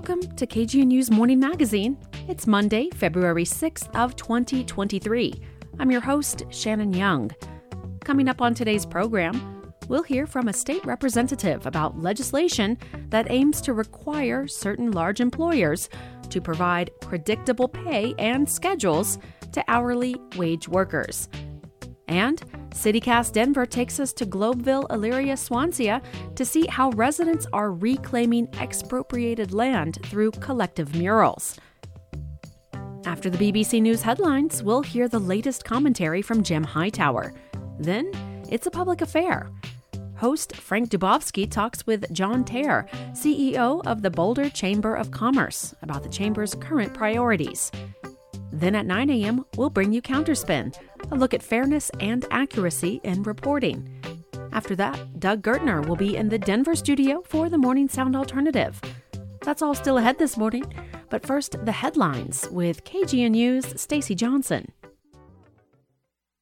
Welcome to KGNU's Morning Magazine. It's Monday, February 6th of 2023. I'm your host, Shannon Young. Coming up on today's program, we'll hear from a state representative about legislation that aims to require certain large employers to provide predictable pay and schedules to hourly wage workers. And CityCast Denver takes us to Globeville, Elyria, Swansea to see how residents are reclaiming expropriated land through collective murals. After the BBC News headlines, we'll hear the latest commentary from Jim Hightower. Then, it's a public affair. Host Frank Dubovsky talks with John Tayer, CEO of the Boulder Chamber of Commerce, about the Chamber's current priorities. Then at 9 a.m., we'll bring you Counterspin, a look at fairness and accuracy in reporting. After that, Doug Gertner will be in the Denver studio for the Morning Sound Alternative. That's all still ahead this morning, but first, the headlines with KGNU's Stacy Johnson.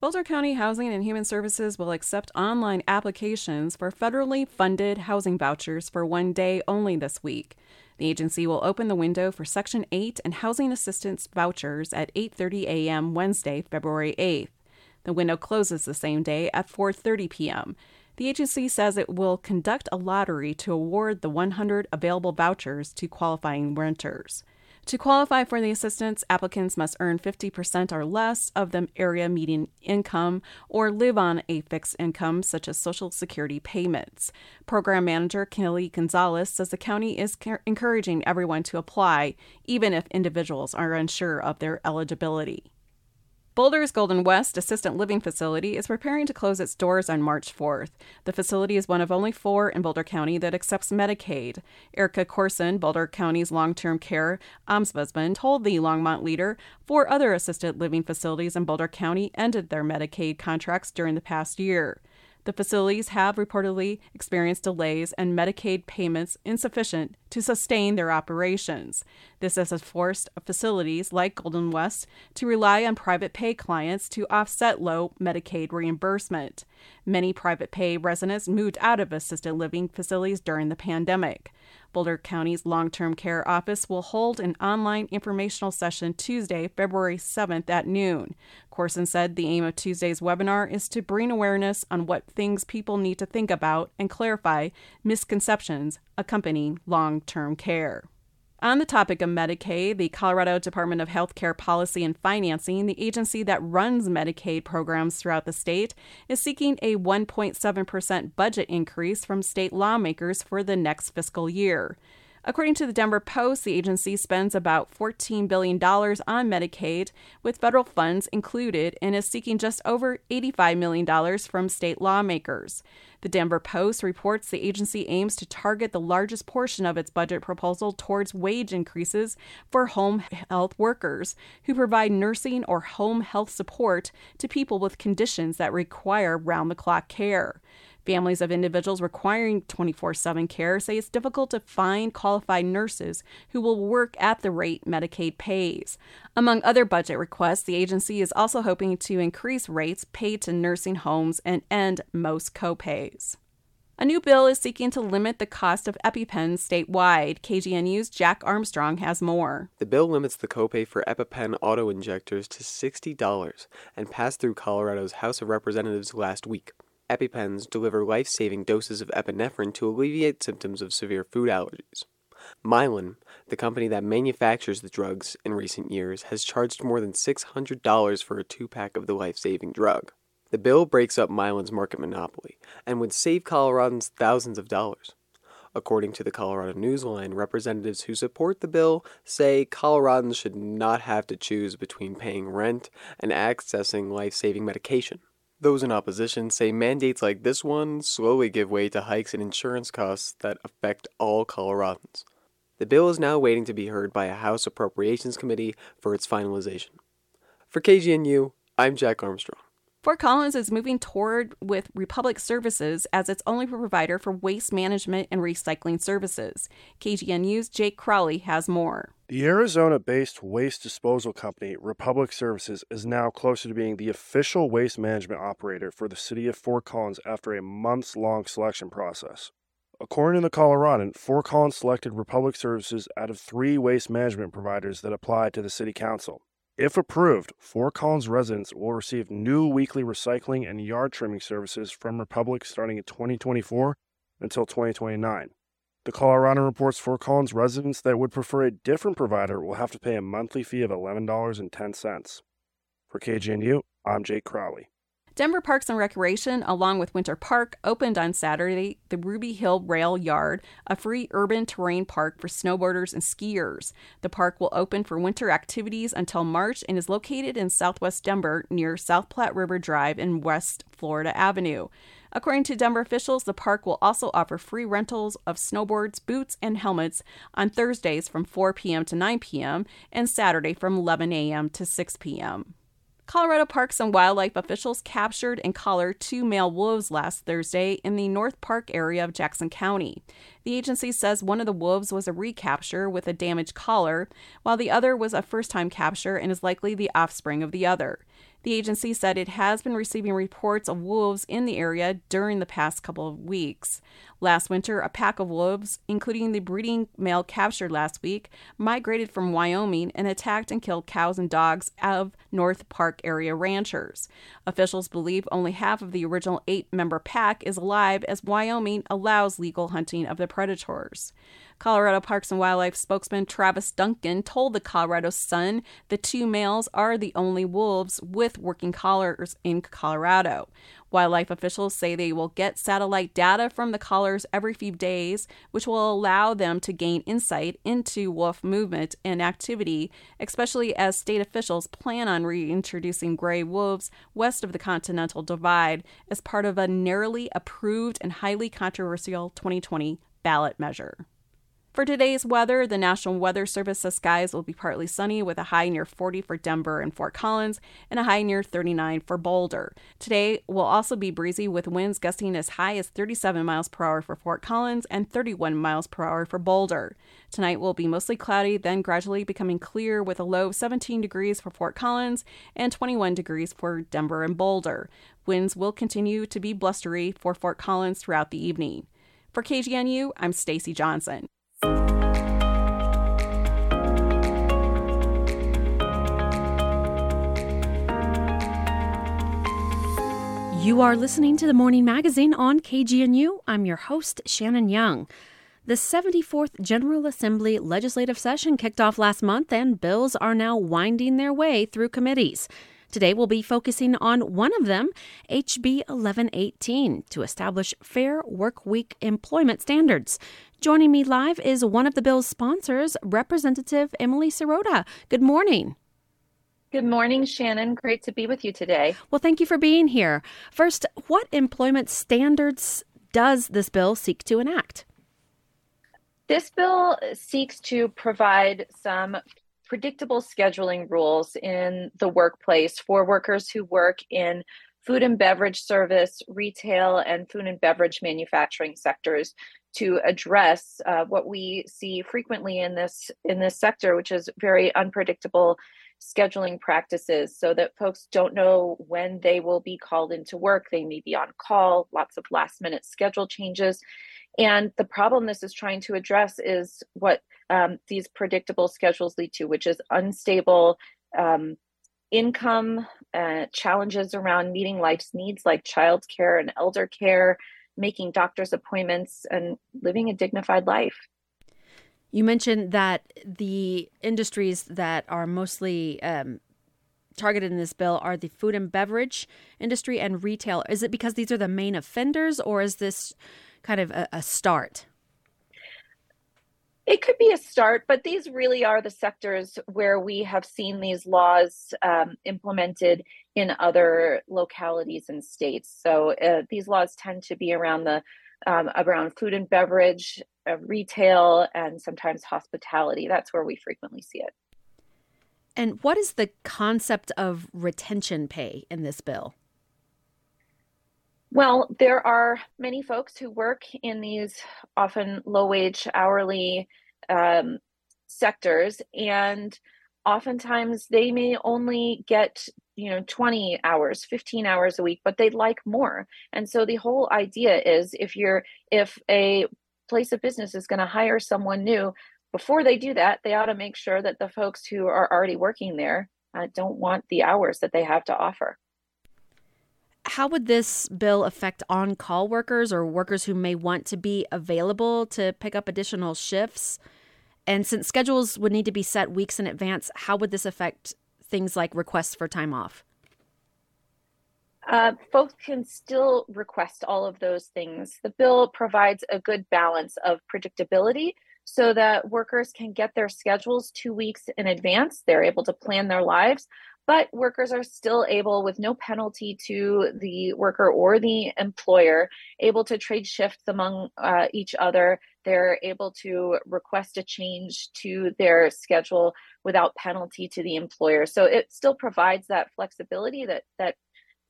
Boulder County Housing and Human Services will accept online applications for federally funded housing vouchers for one day only this week. The agency will open the window for Section 8 and housing assistance vouchers at 8:30 a.m. Wednesday, February 8th. The window closes the same day at 4:30 p.m. The agency says it will conduct a lottery to award the 100 available vouchers to qualifying renters. To qualify for the assistance, applicants must earn 50% or less of the area median income or live on a fixed income, such as Social Security payments. Program Manager Kelly Gonzalez says the county is encouraging everyone to apply, even if individuals are unsure of their eligibility. Boulder's Golden West Assistant Living Facility is preparing to close its doors on March 4th. The facility is one of only four in Boulder County that accepts Medicaid. Erica Corson, Boulder County's long term care ombudsman, told the Longmont leader four other assisted living facilities in Boulder County ended their Medicaid contracts during the past year. The facilities have reportedly experienced delays and Medicaid payments insufficient to sustain their operations. This has forced facilities like Golden West to rely on private pay clients to offset low Medicaid reimbursement. Many private pay residents moved out of assisted living facilities during the pandemic. Boulder County's long term care office will hold an online informational session Tuesday, February 7th at noon. Corson said the aim of Tuesday's webinar is to bring awareness on what things people need to think about and clarify misconceptions accompanying long term care. On the topic of Medicaid, the Colorado Department of Healthcare Policy and Financing, the agency that runs Medicaid programs throughout the state, is seeking a 1.7% budget increase from state lawmakers for the next fiscal year. According to the Denver Post, the agency spends about $14 billion on Medicaid, with federal funds included, and is seeking just over $85 million from state lawmakers. The Denver Post reports the agency aims to target the largest portion of its budget proposal towards wage increases for home health workers who provide nursing or home health support to people with conditions that require round the clock care. Families of individuals requiring 24 7 care say it's difficult to find qualified nurses who will work at the rate Medicaid pays. Among other budget requests, the agency is also hoping to increase rates paid to nursing homes and end most copays. A new bill is seeking to limit the cost of EpiPens statewide. KGNU's Jack Armstrong has more. The bill limits the copay for EpiPen auto injectors to $60 and passed through Colorado's House of Representatives last week. EpiPens deliver life saving doses of epinephrine to alleviate symptoms of severe food allergies. Mylan, the company that manufactures the drugs in recent years, has charged more than $600 for a two pack of the life saving drug. The bill breaks up Mylan's market monopoly and would save Coloradans thousands of dollars. According to the Colorado Newsline, representatives who support the bill say Coloradans should not have to choose between paying rent and accessing life saving medication. Those in opposition say mandates like this one slowly give way to hikes in insurance costs that affect all Coloradans. The bill is now waiting to be heard by a House Appropriations Committee for its finalization. For KGNU, I'm Jack Armstrong. Fort Collins is moving toward with Republic Services as its only provider for waste management and recycling services. KGNU's Jake Crowley has more. The Arizona based waste disposal company, Republic Services, is now closer to being the official waste management operator for the city of Fort Collins after a months long selection process. According to the Coloradan, Fort Collins selected Republic Services out of three waste management providers that applied to the City Council. If approved, Fort Collins residents will receive new weekly recycling and yard trimming services from Republic starting in 2024 until 2029. The Coloradan reports Fort Collins residents that would prefer a different provider will have to pay a monthly fee of $11.10. For KGNU, I'm Jake Crowley. Denver Parks and Recreation, along with Winter Park, opened on Saturday the Ruby Hill Rail Yard, a free urban terrain park for snowboarders and skiers. The park will open for winter activities until March and is located in southwest Denver near South Platte River Drive and West Florida Avenue. According to Denver officials, the park will also offer free rentals of snowboards, boots, and helmets on Thursdays from 4 p.m. to 9 p.m. and Saturday from 11 a.m. to 6 p.m. Colorado Parks and Wildlife officials captured and collared two male wolves last Thursday in the North Park area of Jackson County. The agency says one of the wolves was a recapture with a damaged collar, while the other was a first time capture and is likely the offspring of the other. The agency said it has been receiving reports of wolves in the area during the past couple of weeks. Last winter, a pack of wolves, including the breeding male captured last week, migrated from Wyoming and attacked and killed cows and dogs of North Park area ranchers. Officials believe only half of the original eight member pack is alive as Wyoming allows legal hunting of the predators. Colorado Parks and Wildlife spokesman Travis Duncan told the Colorado Sun the two males are the only wolves with working collars in Colorado. Wildlife officials say they will get satellite data from the collars every few days, which will allow them to gain insight into wolf movement and activity, especially as state officials plan on reintroducing gray wolves west of the Continental Divide as part of a narrowly approved and highly controversial 2020 ballot measure. For today's weather, the National Weather Service says skies will be partly sunny with a high near 40 for Denver and Fort Collins and a high near 39 for Boulder. Today will also be breezy with winds gusting as high as 37 miles per hour for Fort Collins and 31 miles per hour for Boulder. Tonight will be mostly cloudy, then gradually becoming clear with a low of 17 degrees for Fort Collins and 21 degrees for Denver and Boulder. Winds will continue to be blustery for Fort Collins throughout the evening. For KGNU, I'm Stacy Johnson. You are listening to the Morning Magazine on KGNU. I'm your host, Shannon Young. The 74th General Assembly legislative session kicked off last month, and bills are now winding their way through committees. Today, we'll be focusing on one of them, HB 1118, to establish fair work week employment standards. Joining me live is one of the bill's sponsors, Representative Emily Sirota. Good morning. Good morning, Shannon. Great to be with you today. Well, thank you for being here. First, what employment standards does this bill seek to enact? This bill seeks to provide some predictable scheduling rules in the workplace for workers who work in food and beverage service, retail, and food and beverage manufacturing sectors to address uh, what we see frequently in this in this sector, which is very unpredictable scheduling practices so that folks don't know when they will be called into work. They may be on call, lots of last minute schedule changes. And the problem this is trying to address is what um, these predictable schedules lead to, which is unstable um, income, uh, challenges around meeting life's needs like childcare and elder care, making doctor's appointments, and living a dignified life. You mentioned that the industries that are mostly um, targeted in this bill are the food and beverage industry and retail. Is it because these are the main offenders, or is this kind of a, a start? It could be a start, but these really are the sectors where we have seen these laws um, implemented in other localities and states. So uh, these laws tend to be around the um, around food and beverage, uh, retail, and sometimes hospitality. That's where we frequently see it. And what is the concept of retention pay in this bill? Well, there are many folks who work in these often low wage hourly um, sectors, and oftentimes they may only get you know 20 hours 15 hours a week but they'd like more and so the whole idea is if you're if a place of business is going to hire someone new, before they do that, they ought to make sure that the folks who are already working there uh, don't want the hours that they have to offer. How would this bill affect on call workers or workers who may want to be available to pick up additional shifts? And since schedules would need to be set weeks in advance, how would this affect things like requests for time off? Uh, folks can still request all of those things. The bill provides a good balance of predictability so that workers can get their schedules two weeks in advance. They're able to plan their lives, but workers are still able, with no penalty to the worker or the employer, able to trade shifts among uh, each other. They're able to request a change to their schedule without penalty to the employer. So it still provides that flexibility that that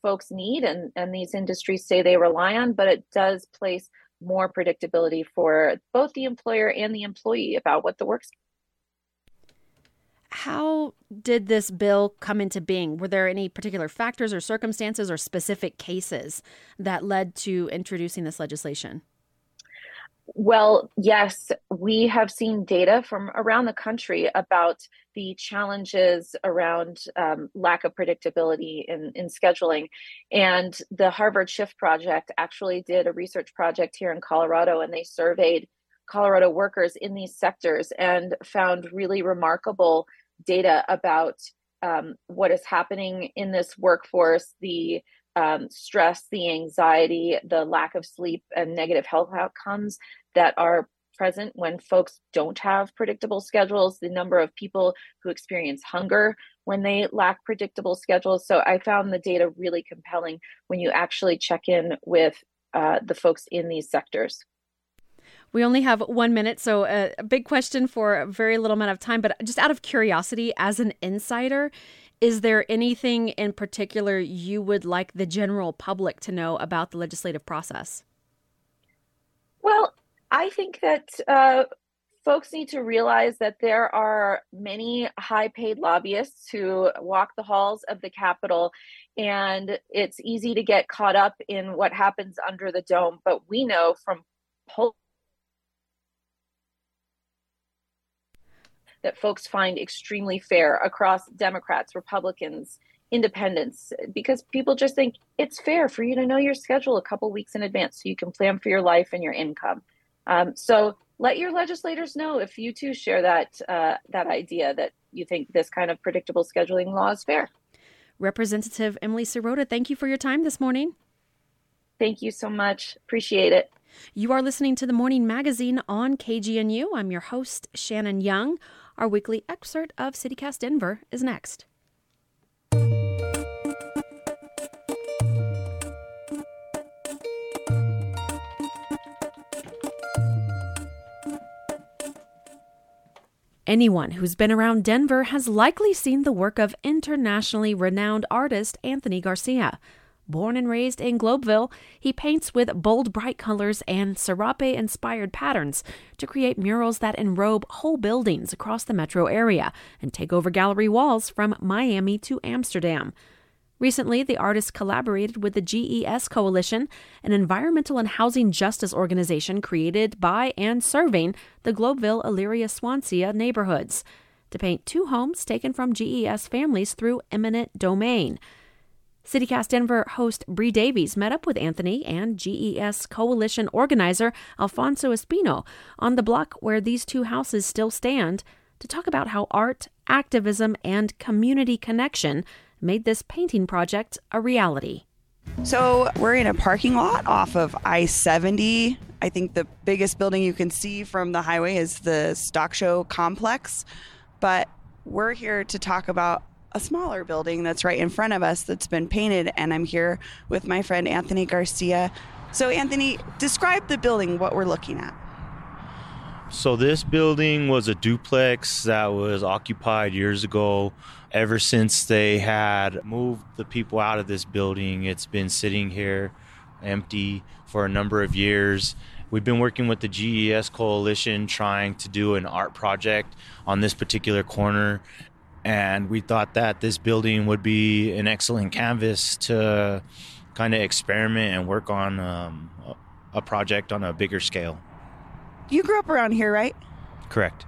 folks need and, and these industries say they rely on, but it does place more predictability for both the employer and the employee about what the work's how did this bill come into being? Were there any particular factors or circumstances or specific cases that led to introducing this legislation? Well, yes, we have seen data from around the country about the challenges around um, lack of predictability in, in scheduling. And the Harvard Shift Project actually did a research project here in Colorado, and they surveyed Colorado workers in these sectors and found really remarkable data about um, what is happening in this workforce, the um, stress, the anxiety, the lack of sleep, and negative health outcomes that are present when folks don't have predictable schedules, the number of people who experience hunger when they lack predictable schedules. So I found the data really compelling when you actually check in with uh, the folks in these sectors. We only have one minute, so a, a big question for a very little amount of time. But just out of curiosity, as an insider, is there anything in particular you would like the general public to know about the legislative process? Well, I think that uh, folks need to realize that there are many high paid lobbyists who walk the halls of the Capitol, and it's easy to get caught up in what happens under the dome. But we know from polls that folks find extremely fair across Democrats, Republicans, independents, because people just think it's fair for you to know your schedule a couple weeks in advance so you can plan for your life and your income. Um, so let your legislators know if you too share that uh, that idea that you think this kind of predictable scheduling law is fair. Representative Emily Sirota, thank you for your time this morning. Thank you so much. Appreciate it. You are listening to the Morning Magazine on KGNU. I'm your host, Shannon Young. Our weekly excerpt of CityCast Denver is next. Anyone who's been around Denver has likely seen the work of internationally renowned artist Anthony Garcia. Born and raised in Globeville, he paints with bold, bright colors and serape inspired patterns to create murals that enrobe whole buildings across the metro area and take over gallery walls from Miami to Amsterdam. Recently, the artist collaborated with the GES Coalition, an environmental and housing justice organization created by and serving the Globeville Elyria Swansea neighborhoods, to paint two homes taken from GES families through eminent domain. CityCast Denver host Bree Davies met up with Anthony and GES coalition organizer Alfonso Espino on the block where these two houses still stand to talk about how art, activism, and community connection made this painting project a reality. So, we're in a parking lot off of I 70. I think the biggest building you can see from the highway is the Stock Show complex. But we're here to talk about a smaller building that's right in front of us that's been painted, and I'm here with my friend Anthony Garcia. So, Anthony, describe the building, what we're looking at. So, this building was a duplex that was occupied years ago. Ever since they had moved the people out of this building, it's been sitting here empty for a number of years. We've been working with the GES Coalition trying to do an art project on this particular corner and we thought that this building would be an excellent canvas to kind of experiment and work on um, a project on a bigger scale. You grew up around here, right? Correct.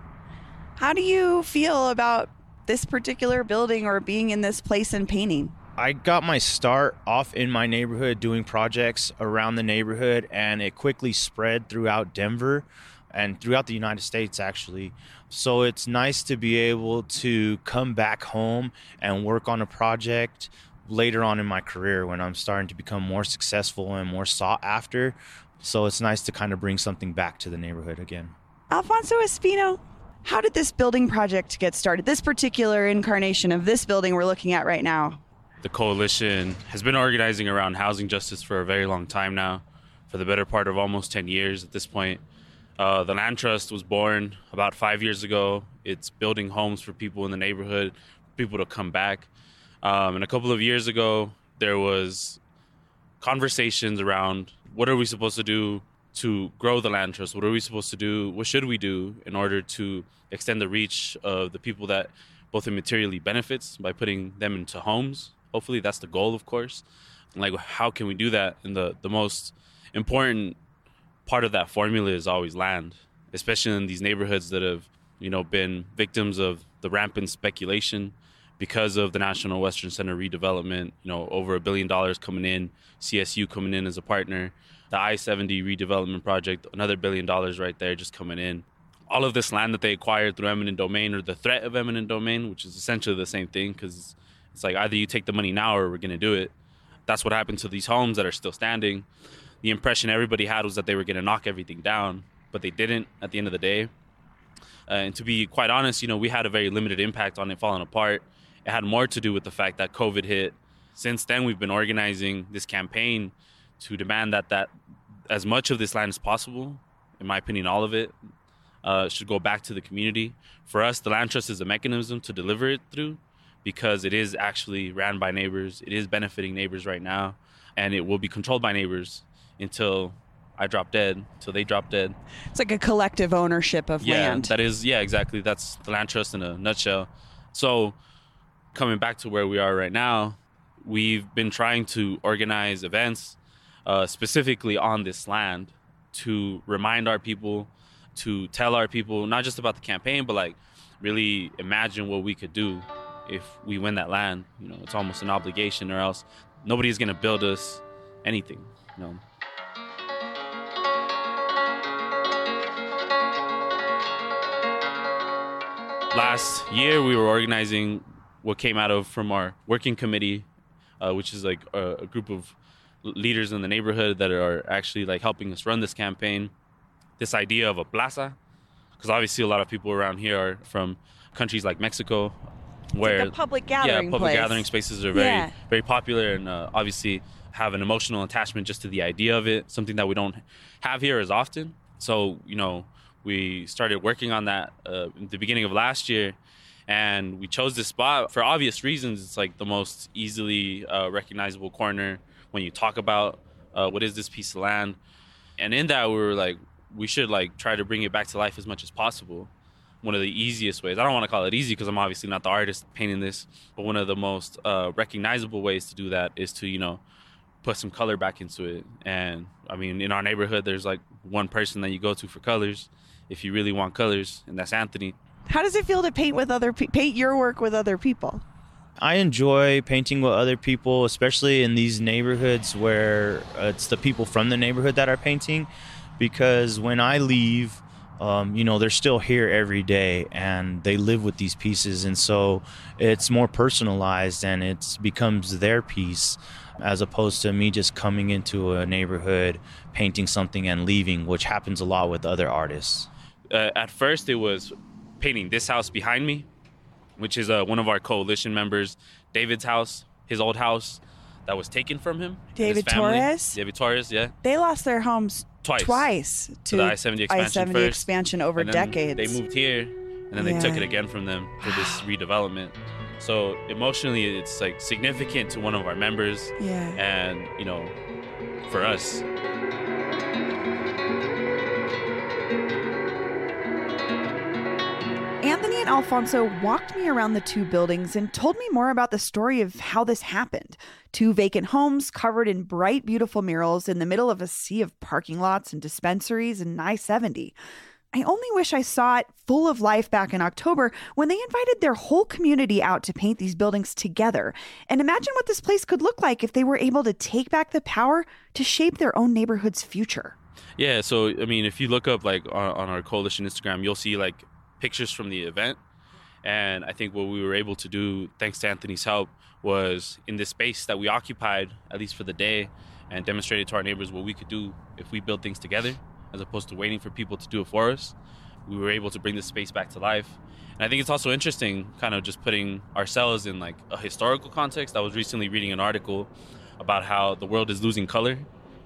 How do you feel about this particular building or being in this place and painting? I got my start off in my neighborhood doing projects around the neighborhood, and it quickly spread throughout Denver and throughout the United States, actually. So it's nice to be able to come back home and work on a project later on in my career when I'm starting to become more successful and more sought after. So it's nice to kind of bring something back to the neighborhood again. Alfonso Espino, how did this building project get started? This particular incarnation of this building we're looking at right now. The coalition has been organizing around housing justice for a very long time now, for the better part of almost 10 years at this point. Uh, the Land Trust was born about five years ago. It's building homes for people in the neighborhood, people to come back. Um, and a couple of years ago, there was conversations around what are we supposed to do to grow the land trust? What are we supposed to do? What should we do in order to extend the reach of the people that both it materially benefits by putting them into homes? Hopefully, that's the goal, of course. Like, how can we do that? in the the most important part of that formula is always land, especially in these neighborhoods that have, you know, been victims of the rampant speculation because of the National Western Center redevelopment, you know, over a billion dollars coming in, CSU coming in as a partner, the I-70 redevelopment project, another billion dollars right there just coming in. All of this land that they acquired through eminent domain or the threat of eminent domain, which is essentially the same thing because it's like either you take the money now or we're going to do it. That's what happened to these homes that are still standing the impression everybody had was that they were going to knock everything down, but they didn't at the end of the day. Uh, and to be quite honest, you know, we had a very limited impact on it falling apart. It had more to do with the fact that COVID hit. Since then, we've been organizing this campaign to demand that that as much of this land as possible, in my opinion, all of it, uh, should go back to the community. For us, the land trust is a mechanism to deliver it through because it is actually ran by neighbors. It is benefiting neighbors right now, and it will be controlled by neighbors until I drop dead, until they drop dead. It's like a collective ownership of yeah, land. that is, yeah, exactly. That's the land trust in a nutshell. So, coming back to where we are right now, we've been trying to organize events uh, specifically on this land to remind our people, to tell our people not just about the campaign, but like really imagine what we could do if we win that land. You know, it's almost an obligation, or else nobody's going to build us anything. You know. Last year we were organizing what came out of from our working committee uh, which is like a, a, group of leaders in the neighborhood that are actually like helping us run this campaign this idea of a plaza because obviously a lot of people around here are from countries like mexico where like public gathering yeah public place. gathering spaces are very Yeah. very popular and uh, obviously have an emotional attachment just to the idea of it something that we don't have here as often so you know we started working on that uh, the beginning of last year and we chose this spot for obvious reasons. It's like the most easily uh, recognizable corner when you talk about uh, what is this piece of land. And in that we were like we should like try to bring it back to life as much as possible. One of the easiest ways i don't want to call it easy because i'm obviously not the artist painting this but one of the most uh, recognizable ways to do that is to you know put some color back into it. And i mean in our neighborhood there's like one person that you go to for colors if you really want colors and that's anthony How does it feel to paint with other pe- paint your work with other people? I enjoy painting with other people, especially in these neighborhoods where it's the people from the neighborhood that are painting. Because when I leave, um, you know, they're still here every day and they live with these pieces. And so it's more personalized and it becomes their piece as opposed to me just coming into a neighborhood, painting something and leaving, which happens a lot with other artists. Uh, at first it was painting this house behind me, which is uh, one of our coalition members, David's house, his old house that was taken from him. David. Torres? David Torres, yeah. They lost their homes Twice. twice to, To the I-70 expansion I-70 first, expansion over decades. They moved here, and then they took it again from them for this redevelopment. So emotionally, it's like significant to one of our members, Yeah. and you know, for us. Alfonso walked me around the two buildings and told me more about the story of how this happened. Two vacant homes covered in bright, beautiful murals in the middle of a sea of parking lots and dispensaries in I 70. I only wish I saw it full of life back in October when they invited their whole community out to paint these buildings together. And imagine what this place could look like if they were able to take back the power to shape their own neighborhood's future. Yeah, so I mean, if you look up like on, on our coalition Instagram, you'll see like pictures from the event. And I think what we were able to do, thanks to Anthony's help, was in this space that we occupied, at least for the day, and demonstrated to our neighbors what we could do if we build things together as opposed to waiting for people to do it for us. We were able to bring this space back to life. And I think it's also interesting, kind of just putting ourselves in like a historical context. I was recently reading an article about how the world is losing color.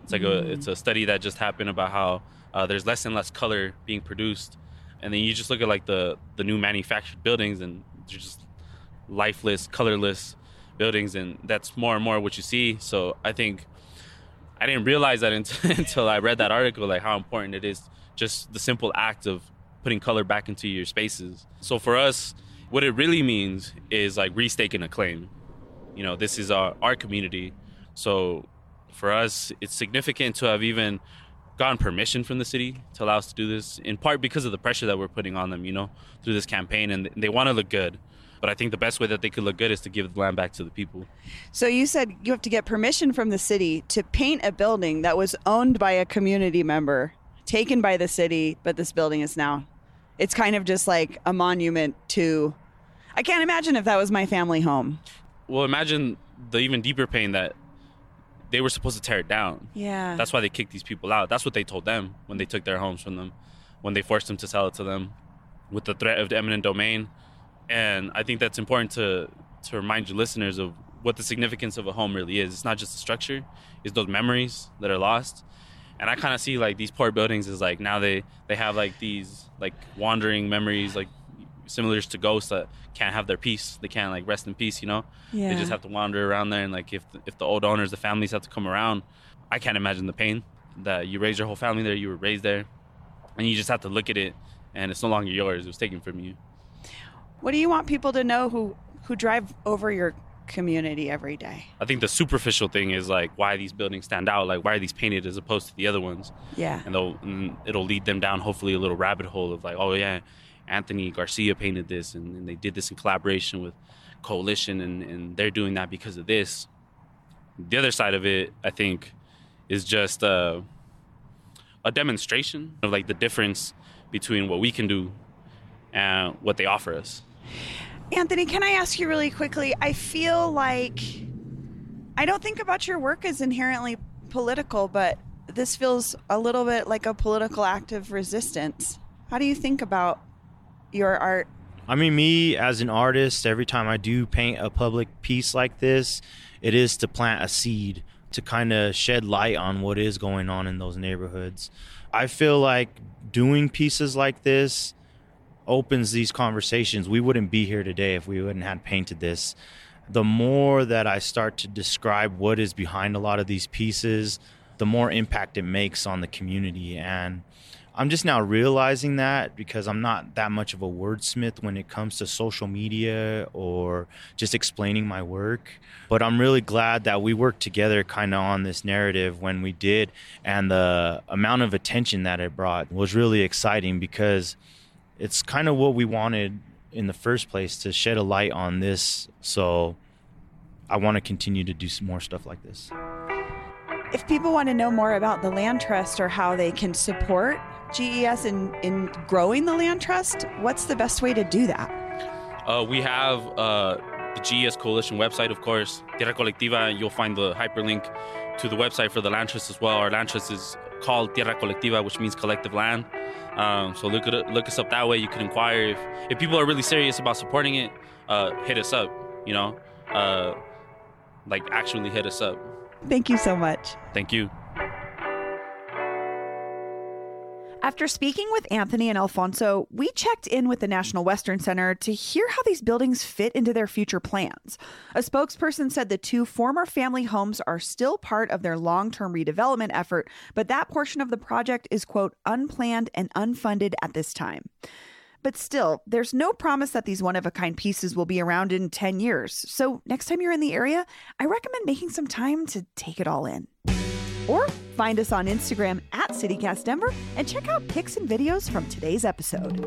It's like mm. a it's a study that just happened about how uh, there's less and less color being produced, and then you just look at like the the new manufactured buildings and they're just lifeless, colorless buildings, and that's more and more what you see. So I think I didn't realize that until, until I read that article, like how important it is just the simple act of putting color back into your spaces. So for us, what it really means is like restaking a claim. You know, this is our, our community. So for us, it's significant to have even gotten permission from the city to allow us to do this, in part because of the pressure that we're putting on them, you know, through this campaign. And they want to look good. But I think the best way that they could look good is to give the land back to the people. So you said you have to get permission from the city to paint a building that was owned by a community member, taken by the city, but this building is now. It's kind of just like a monument to. I can't imagine if that was my family home. Well, imagine the even deeper pain that they were supposed to tear it down. Yeah. That's why they kicked these people out. That's what they told them when they took their homes from them, when they forced them to sell it to them with the threat of the eminent domain and I think that's important to to remind your listeners of what the significance of a home really is. It's not just the structure; it's those memories that are lost. And I kind of see like these poor buildings as like now they they have like these like wandering memories, like similar to ghosts that can't have their peace. They can't like rest in peace. You know, yeah. they just have to wander around there. And like if if the old owners, the families have to come around, I can't imagine the pain that you raised your whole family there, you were raised there, and you just have to look at it, and it's no longer yours. It was taken from you. What do you want people to know who who drive over your community every day? I think the superficial thing is like why these buildings stand out. Like why are these painted as opposed to the other ones? Yeah, and, they'll, and it'll lead them down hopefully a little rabbit hole of like, oh yeah, Anthony Garcia painted this, and, and they did this in collaboration with Coalition, and, and they're doing that because of this. The other side of it, I think, is just uh, a demonstration of like the difference between what we can do and what they offer us. Anthony, can I ask you really quickly? I feel like I don't think about your work as inherently political, but this feels a little bit like a political act of resistance. How do you think about your art? I mean, me as an artist, every time I do paint a public piece like this, it is to plant a seed to kind of shed light on what is going on in those neighborhoods. I feel like doing pieces like this opens these conversations. We wouldn't be here today if we wouldn't have painted this. The more that I start to describe what is behind a lot of these pieces, the more impact it makes on the community. And I'm just now realizing that because I'm not that much of a wordsmith when it comes to social media or just explaining my work. But I'm really glad that we worked together kind of on this narrative when we did. And the amount of attention that it brought was really exciting because it's kind of what we wanted in the first place to shed a light on this. So I want to continue to do some more stuff like this. If people want to know more about the Land Trust or how they can support GES in, in growing the Land Trust, what's the best way to do that? Uh, we have uh, the GES Coalition website, of course, Tierra Colectiva, you'll find the hyperlink to the website for the Land Trust as well. Our Land Trust is called Tierra Colectiva, which means collective land. Um, so look at look us up that way. You can inquire if if people are really serious about supporting it. Uh, hit us up. You know, uh, like actually hit us up. Thank you so much. Thank you. After speaking with Anthony and Alfonso, we checked in with the National Western Center to hear how these buildings fit into their future plans. A spokesperson said the two former family homes are still part of their long term redevelopment effort, but that portion of the project is, quote, unplanned and unfunded at this time. But still, there's no promise that these one of a kind pieces will be around in 10 years. So, next time you're in the area, I recommend making some time to take it all in. Or find us on Instagram at CityCast Denver and check out pics and videos from today's episode.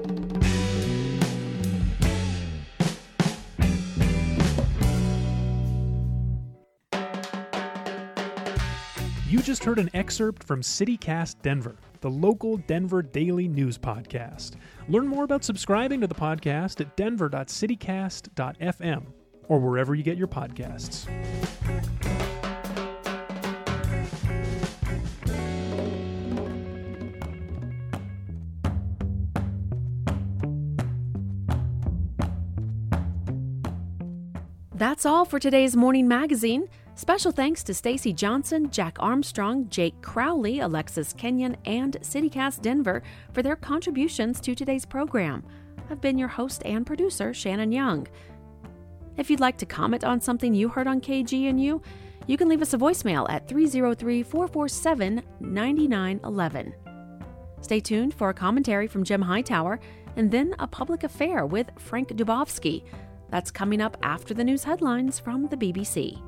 You just heard an excerpt from CityCast Denver, the local Denver daily news podcast. Learn more about subscribing to the podcast at denver.citycast.fm or wherever you get your podcasts. That's all for today's morning magazine. Special thanks to Stacy Johnson, Jack Armstrong, Jake Crowley, Alexis Kenyon, and CityCast Denver for their contributions to today's program. I've been your host and producer, Shannon Young. If you'd like to comment on something you heard on KGNU, you can leave us a voicemail at 303 447 9911. Stay tuned for a commentary from Jim Hightower and then a public affair with Frank Dubovsky. That's coming up after the news headlines from the BBC.